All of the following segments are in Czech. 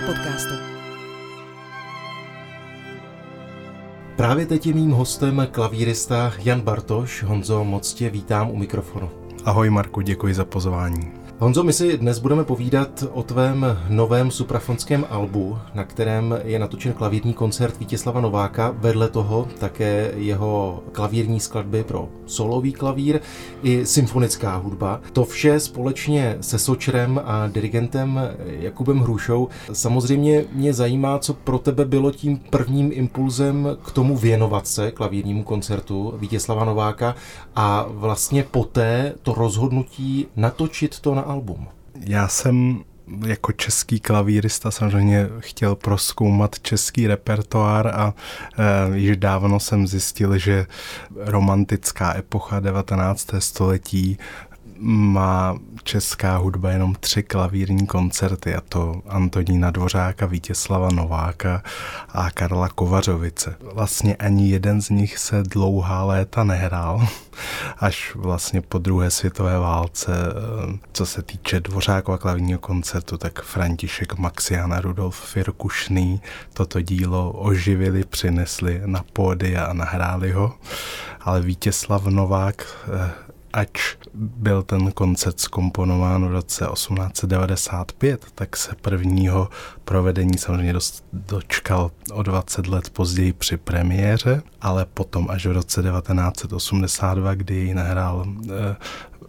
Vyváče podcastu. Právě teď je mým hostem klavírista Jan Bartoš. Honzo, moc tě vítám u mikrofonu. Ahoj Marku, děkuji za pozvání. Honzo, my si dnes budeme povídat o tvém novém suprafonském albu, na kterém je natočen klavírní koncert Vítězslava Nováka, vedle toho také jeho klavírní skladby pro solový klavír i symfonická hudba. To vše společně se Sočrem a dirigentem Jakubem Hrušou. Samozřejmě mě zajímá, co pro tebe bylo tím prvním impulzem k tomu věnovat se klavírnímu koncertu Vítězslava Nováka a vlastně poté to rozhodnutí natočit to na album? Já jsem jako český klavírista samozřejmě chtěl proskoumat český repertoár a e, již dávno jsem zjistil, že romantická epocha 19. století má česká hudba jenom tři klavírní koncerty, a to Antonína Dvořáka, Vítězslava Nováka a Karla Kovařovice. Vlastně ani jeden z nich se dlouhá léta nehrál, až vlastně po druhé světové válce, eh, co se týče Dvořákova klavírního koncertu, tak František Maxian a Rudolf Firkušný toto dílo oživili, přinesli na pódy a nahráli ho, ale Vítězslav Novák eh, ač byl ten koncert skomponován v roce 1895, tak se prvního provedení samozřejmě dočkal o 20 let později při premiéře, ale potom až v roce 1982, kdy ji nahrál eh,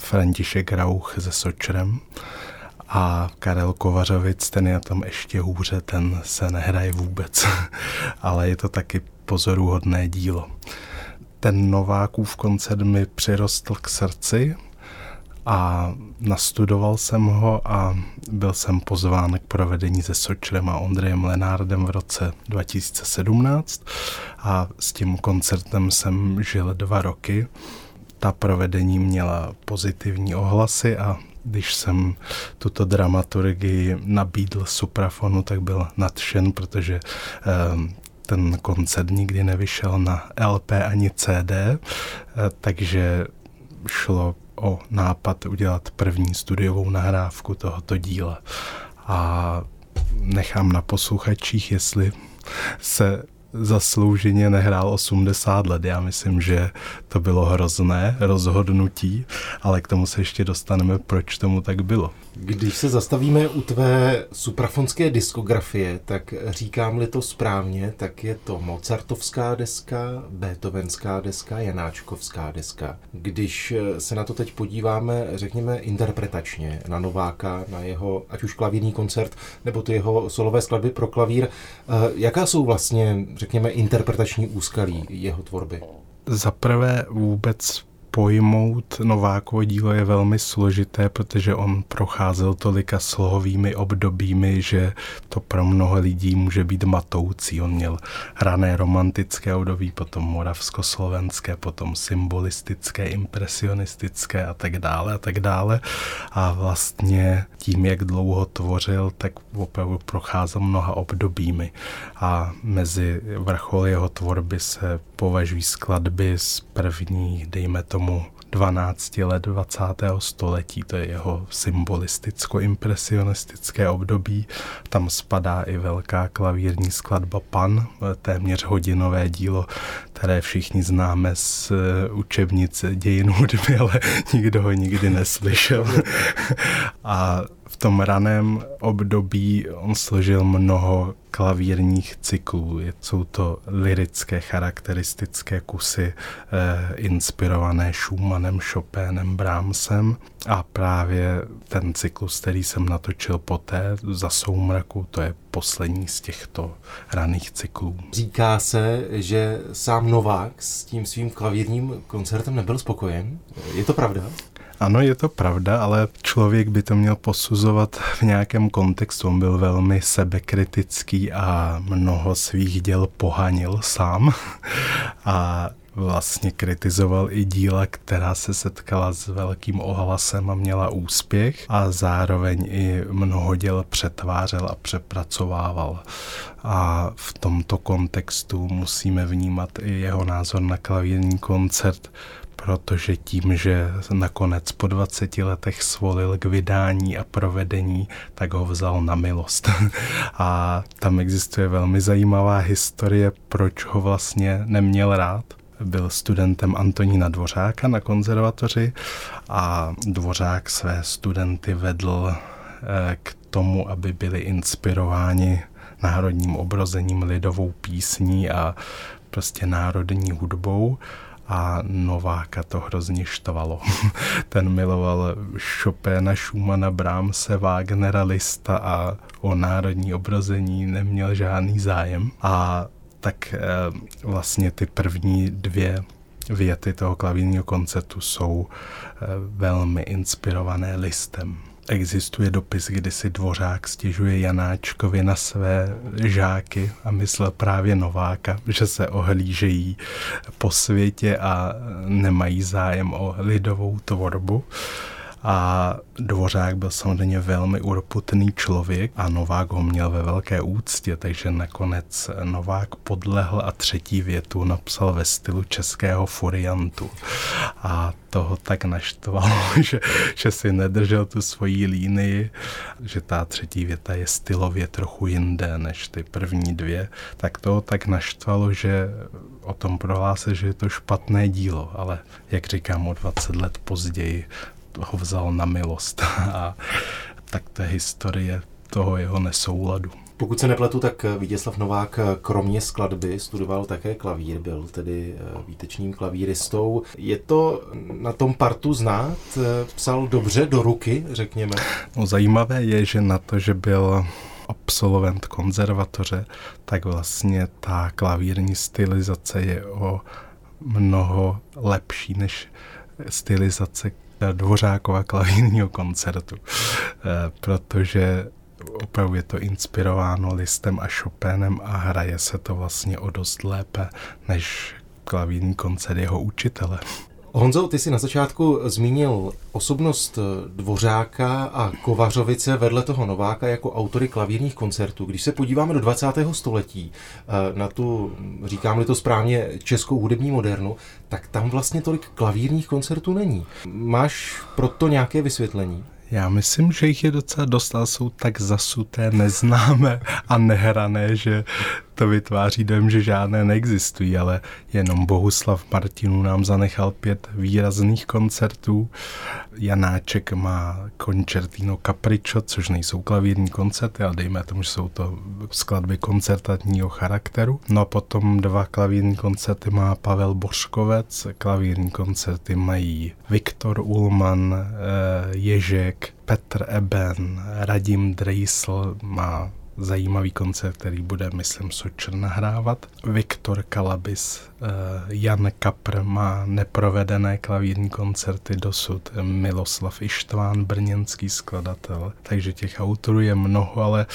František Rauch se Sočrem a Karel Kovařovic, ten je tam ještě hůře, ten se nehraje vůbec, ale je to taky pozoruhodné dílo ten Novákův koncert mi přirostl k srdci a nastudoval jsem ho a byl jsem pozván k provedení se Sočrem a Ondrejem Lenárdem v roce 2017 a s tím koncertem jsem žil dva roky. Ta provedení měla pozitivní ohlasy a když jsem tuto dramaturgii nabídl suprafonu, tak byl nadšen, protože eh, ten koncert nikdy nevyšel na LP ani CD, eh, takže šlo o nápad udělat první studiovou nahrávku tohoto díla. A nechám na posluchačích, jestli se zaslouženě nehrál 80 let. Já myslím, že to bylo hrozné rozhodnutí, ale k tomu se ještě dostaneme, proč tomu tak bylo. Když se zastavíme u tvé suprafonské diskografie, tak říkám-li to správně, tak je to Mozartovská deska, Beethovenská deska, Janáčkovská deska. Když se na to teď podíváme, řekněme interpretačně, na Nováka, na jeho ať už klavírní koncert, nebo ty jeho solové skladby pro klavír, eh, jaká jsou vlastně, řekněme, interpretační úskalí jeho tvorby? Za prvé vůbec pojmout Novákovo dílo je velmi složité, protože on procházel tolika slohovými obdobími, že to pro mnoho lidí může být matoucí. On měl rané romantické období, potom moravskoslovenské, potom symbolistické, impresionistické a tak dále a tak dále. A vlastně tím, jak dlouho tvořil, tak opravdu procházel mnoha obdobími. A mezi vrchol jeho tvorby se považují skladby z prvních, dejme tomu, tomu 12 let 20. století, to je jeho symbolisticko-impresionistické období. Tam spadá i velká klavírní skladba Pan, téměř hodinové dílo, které všichni známe z eh, učebnice dějin hudby, ale nikdo ho nikdy neslyšel. A tom raném období on složil mnoho klavírních cyklů. Jsou to lirické charakteristické kusy eh, inspirované Schumannem, Chopinem, Brahmsem a právě ten cyklus, který jsem natočil poté za soumraku, to je poslední z těchto raných cyklů. Říká se, že sám Novák s tím svým klavírním koncertem nebyl spokojen. Je to pravda? Ano, je to pravda, ale člověk by to měl posuzovat v nějakém kontextu. On byl velmi sebekritický a mnoho svých děl pohanil sám. A vlastně kritizoval i díla, která se setkala s velkým ohlasem a měla úspěch a zároveň i mnoho děl přetvářel a přepracovával. A v tomto kontextu musíme vnímat i jeho názor na klavírní koncert protože tím, že nakonec po 20 letech svolil k vydání a provedení, tak ho vzal na milost. a tam existuje velmi zajímavá historie, proč ho vlastně neměl rád byl studentem Antonína Dvořáka na konzervatoři a Dvořák své studenty vedl eh, k tomu, aby byli inspirováni národním obrozením, lidovou písní a prostě národní hudbou a Nováka to hrozně štvalo. Ten miloval Chopina, Schumana, Brahmse, Wagnera, Lista a o národní obrození neměl žádný zájem. A tak eh, vlastně ty první dvě věty toho klavírního koncertu jsou eh, velmi inspirované listem. Existuje dopis, kdy si Dvořák stěžuje Janáčkovi na své žáky a myslel právě Nováka, že se ohlížejí po světě a nemají zájem o lidovou tvorbu. A Dvořák byl samozřejmě velmi urputný člověk a Novák ho měl ve velké úctě, takže nakonec Novák podlehl a třetí větu napsal ve stylu českého furiantu. A toho tak naštvalo, že, že si nedržel tu svoji línii, že ta třetí věta je stylově trochu jinde než ty první dvě, tak toho tak naštvalo, že o tom prohlásil, že je to špatné dílo, ale jak říkám, o 20 let později ho vzal na milost. A tak to je historie toho jeho nesouladu. Pokud se nepletu, tak Vítězslav Novák kromě skladby studoval také klavír, byl tedy eh, výtečným klavíristou. Je to na tom partu znát? Eh, psal dobře do ruky, řekněme? No, zajímavé je, že na to, že byl absolvent konzervatoře, tak vlastně ta klavírní stylizace je o mnoho lepší než stylizace Dvořákova klavírního koncertu, eh, protože opravdu je to inspirováno Listem a Chopinem a hraje se to vlastně o dost lépe než klavírní koncert jeho učitele. Honzo, ty jsi na začátku zmínil osobnost Dvořáka a Kovařovice vedle toho Nováka jako autory klavírních koncertů. Když se podíváme do 20. století eh, na tu, říkám-li to správně, českou hudební modernu, tak tam vlastně tolik klavírních koncertů není. Máš proto nějaké vysvětlení? Já myslím, že jich je docela dost, ale jsou tak zasuté, neznámé a nehrané, že to vytváří dojem, že žádné neexistují, ale jenom Bohuslav Martinů nám zanechal pět výrazných koncertů. Janáček má koncertino Capriccio, což nejsou klavírní koncerty, ale dejme tomu, že jsou to skladby koncertního charakteru. No a potom dva klavírní koncerty má Pavel Boškovec, klavírní koncerty mají Viktor Ulman, eh, Ježek, Petr Eben, Radim Dreisl má zajímavý koncert, který bude, myslím, Sočer nahrávat. Viktor Kalabis, eh, Jan Kapr má neprovedené klavírní koncerty dosud, Miloslav Ištván, brněnský skladatel. Takže těch autorů je mnoho, ale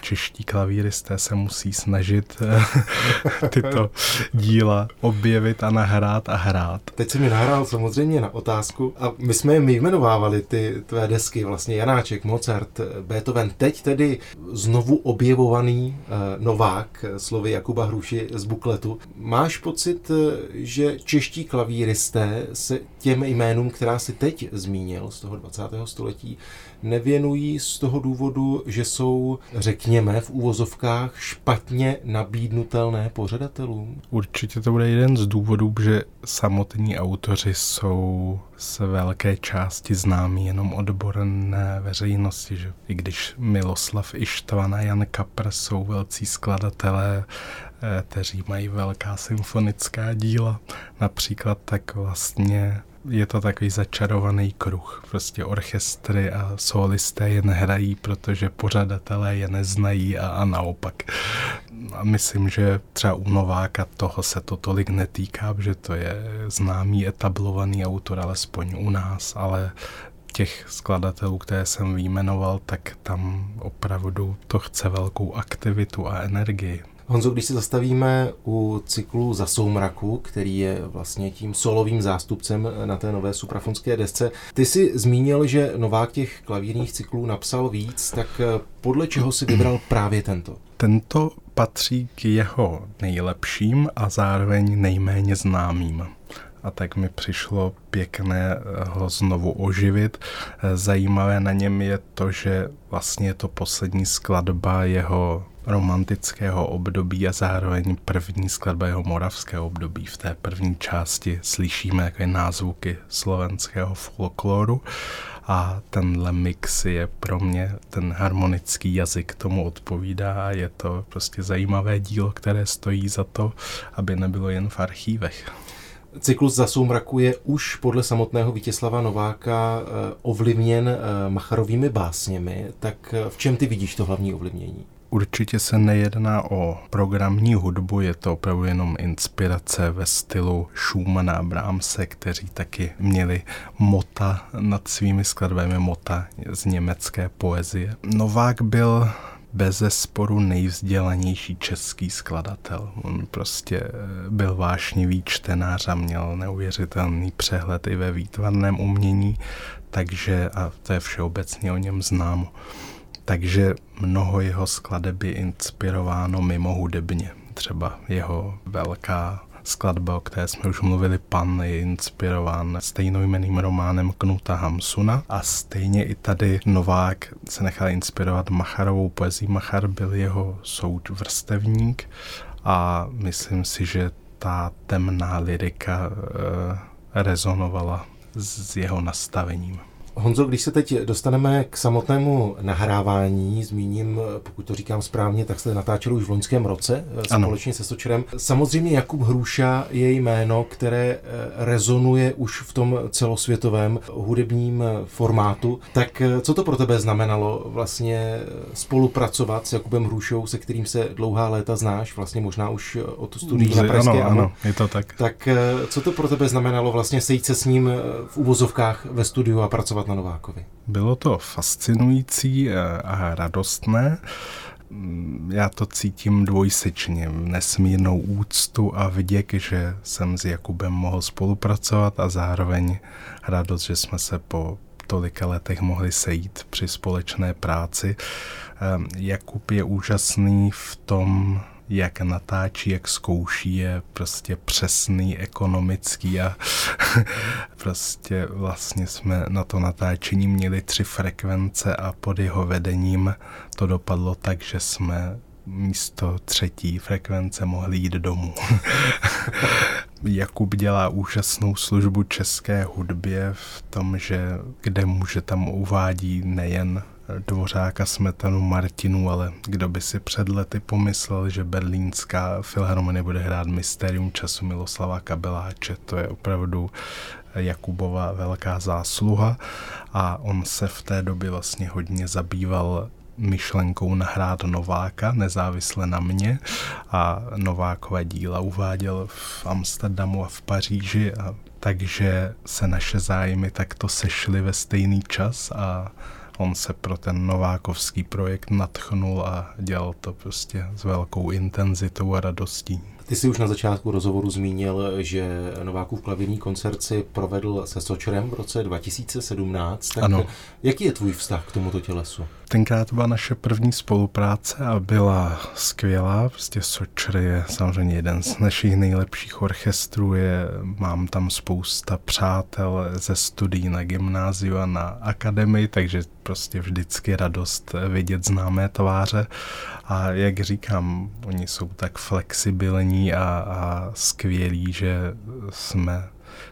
čeští klavíristé se musí snažit eh, tyto díla objevit a nahrát a hrát. Teď si mi nahrál samozřejmě na otázku a my jsme je jmenovávali, ty tvé desky, vlastně Janáček, Mozart, Beethoven, teď tedy znovu objevovaný uh, Novák, slovy Jakuba Hruši z bukletu. Máš pocit, eh, že čeští klavíristé se těm jménům, která si teď zmínil z toho 20. století, nevěnují z toho důvodu, že jsou, řekněme, v úvozovkách špatně nabídnutelné pořadatelům? Určitě to bude jeden z důvodů, že samotní autoři jsou z velké části známí jenom odborné veřejnosti, že i když Miloslav Ištvan a Jan Kapr jsou velcí skladatelé, eh, kteří mají velká symfonická díla, například tak vlastně je to takový začarovaný kruh. Prostě orchestry a solisté je nehrají, protože pořadatelé je neznají a, a naopak. A myslím, že třeba u Nováka toho se to tolik netýká, že to je známý, etablovaný autor, alespoň u nás, ale těch skladatelů, které jsem vyjmenoval, tak tam opravdu to chce velkou aktivitu a energii. Honzo, když se zastavíme u cyklu Za soumraku, který je vlastně tím solovým zástupcem na té nové suprafonské desce, ty si zmínil, že Novák těch klavírních cyklů napsal víc, tak eh, podle čeho si vybral právě tento? Tento patří k jeho nejlepším a zároveň nejméně známým. a tak mi přišlo pěkné ho znovu oživit. Zajímavé na něm je to, že vlastně je to poslední skladba jeho romantického období a zároveň první skladba jeho moravského období. V té první části slyšíme jaké názvuky slovenského folkloru a tenhle mix je pro mě, ten harmonický jazyk tomu odpovídá a je to prostě zajímavé dílo, které stojí za to, aby nebylo jen v archívech. Cyklus za soumraku je už podle samotného Vítězslava Nováka eh, ovlivněn eh, Macharovými básněmi, tak eh, v čem ty vidíš to hlavní ovlivnění? Určitě se nejedná o programní hudbu, je to opravdu jenom inspirace ve stylu Schumana a Brahmse, kteří taky měli mota nad svými skladbami, mota z německé poezie. Novák byl bez sporu nejvzdělanější český skladatel. On prostě eh, byl vášnivý čtenář a měl neuvěřitelný přehled i ve výtvarném umění, takže, a to je všeobecně o něm známo, takže mnoho jeho skladeb je inspirováno mimo hudebně. Třeba jeho velká skladba, o které jsme už mluvili, Pan je inspirován stejnojmeným románem Knuta Hamsuna a stejně i tady Novák se nechal inspirovat Macharovou poezí. Machar byl jeho soud vrstevník a myslím si, že ta temná lirika e, rezonovala s jeho nastavením. Honzo, když se teď dostaneme k samotnému nahrávání, zmíním, pokud to říkám správně, tak jste natáčeli už v loňském roce eh, společně ano. se Sočerem. Samozřejmě Jakub Hruša je jméno, které eh, rezonuje už v tom celosvětovém hudebním eh, formátu. Tak co to pro tebe znamenalo vlastně spolupracovat s Jakubem Hrušou, se kterým se dlouhá léta znáš, vlastně možná už od studií na Pražské ano, ano, je to tak. Tak co to pro tebe znamenalo vlastně sejít se s ním v uvozovkách ve studiu a pracovat na Novákovi? Bylo to fascinující a radostné. Já to cítím dvojsečně, nesmírnou úctu a vděk, že jsem s Jakubem mohl spolupracovat a zároveň radost, že jsme se po tolika letech mohli sejít při společné práci. Ehm, Jakub je úžasný v tom, jak natáčí, jak zkouší, je prostě přesný, ekonomický a prostě vlastně jsme na to natáčení měli tři frekvence a pod jeho vedením to dopadlo tak, že jsme místo třetí frekvence mohli jít domů. Jakub dělá úžasnou službu české hudbě v tom, že kde může tam uvádí nejen Dvořáka, Smetanu, Martinu, ale kdo by si před lety pomyslel, že berlínská filharmonie bude hrát Mysterium času Miloslava Kabeláče, to je opravdu Jakubova velká zásluha. A on se v té době vlastně hodně zabýval myšlenkou nahrát Nováka nezávisle na mě a Novákové díla uváděl v Amsterdamu a v Paříži a takže se naše zájmy takto sešly ve stejný čas a on se pro ten novákovský projekt natchnul a dělal to prostě s velkou intenzitou a radostí. Ty jsi už na začátku rozhovoru zmínil, že Novákův klavírní koncert si provedl se Sočerem v roce 2017. Tak ano. jaký je tvůj vztah k tomuto tělesu? Tenkrát to byla naše první spolupráce a byla skvělá. Prostě Sočer je samozřejmě jeden z našich nejlepších orchestrů. Je, mám tam spousta přátel ze studií na gymnáziu a na akademii, takže prostě vždycky radost vidět známé tváře. A jak říkám, oni jsou tak flexibilní a, a skvělí, že jsme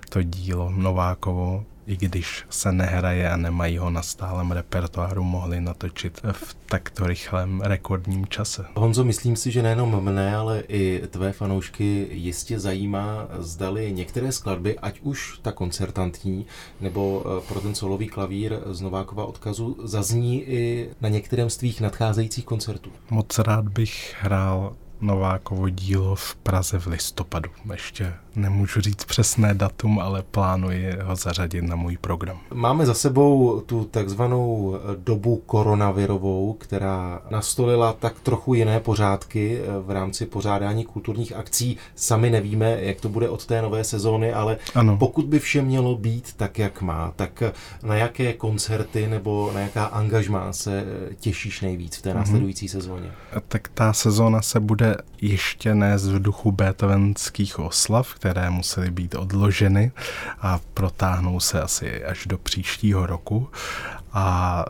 to dílo Novákovo i když se nehraje a nemají ho na stálem repertoáru, mohli natočit v takto rychlém rekordním čase. Honzo, myslím si, že nejenom mne, ale i tvé fanoušky jistě zajímá, zdali některé skladby, ať už ta koncertantní, nebo eh, pro ten solový klavír z Novákova odkazu, zazní i na některém z tvých nadcházejících koncertů. Moc rád bych hrál Novákovo dílo v Praze v listopadu. Ještě nemůžu říct přesné datum, ale plánuji ho zařadit na můj program. Máme za sebou tu takzvanou dobu koronavirovou, která nastolila tak trochu jiné pořádky v rámci pořádání kulturních akcí. Sami nevíme, jak to bude od té nové sezóny, ale ano. pokud by vše mělo být tak, jak má, tak na jaké koncerty nebo na jaká angažmá se těšíš nejvíc v té mhm. následující sezóně? Tak ta sezóna se bude ještě nést v duchu beethovenských oslav, které musely být odloženy a protáhnou se asi až do příštího roku. A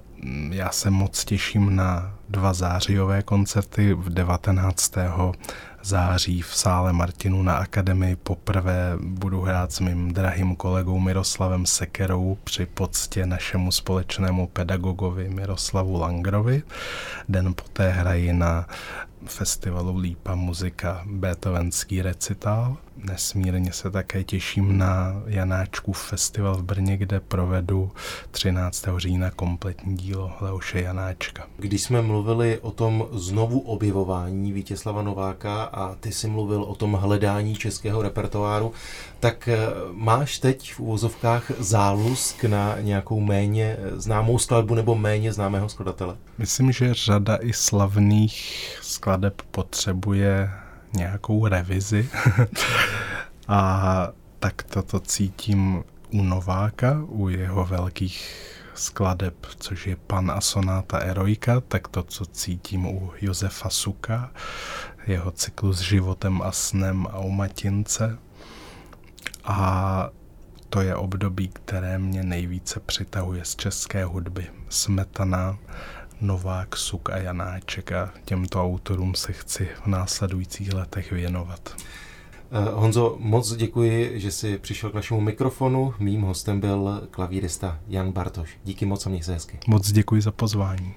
já se moc těším na dva zářijové koncerty v 19 září v sále Martinu na Akademii poprvé budu hrát s mým drahým kolegou Miroslavem Sekerou při poctě našemu společnému pedagogovi Miroslavu Langrovi. Den poté hraji na festivalu Lípa muzika Beethovenský recitál. Nesmírně se také těším na Janáčkův festival v Brně, kde provedu 13. října kompletní dílo Leoše Janáčka. Když jsme mluvili o tom znovu objevování Vítězslava Nováka a ty si mluvil o tom hledání českého repertoáru, tak eh, máš teď v úvozovkách zálusk na nějakou méně známou skladbu nebo méně známého skladatele? Myslím, že řada i slavných skladeb potřebuje nějakou revizi. a tak toto cítím u Nováka, u jeho velkých skladeb, což je Pan a sonáta Eroika, tak to, co cítím u Josefa Suka, jeho cyklus životem a snem a u Matince. A to je období, které mě nejvíce přitahuje z české hudby. Smetana, Novák, Suk a Janáček a těmto autorům se chci v následujících letech věnovat. Eh, Honzo, moc děkuji, že jsi přišel k našemu mikrofonu. Mým hostem byl klavírista Jan Bartoš. Díky moc a měj se hezky. Moc děkuji za pozvání.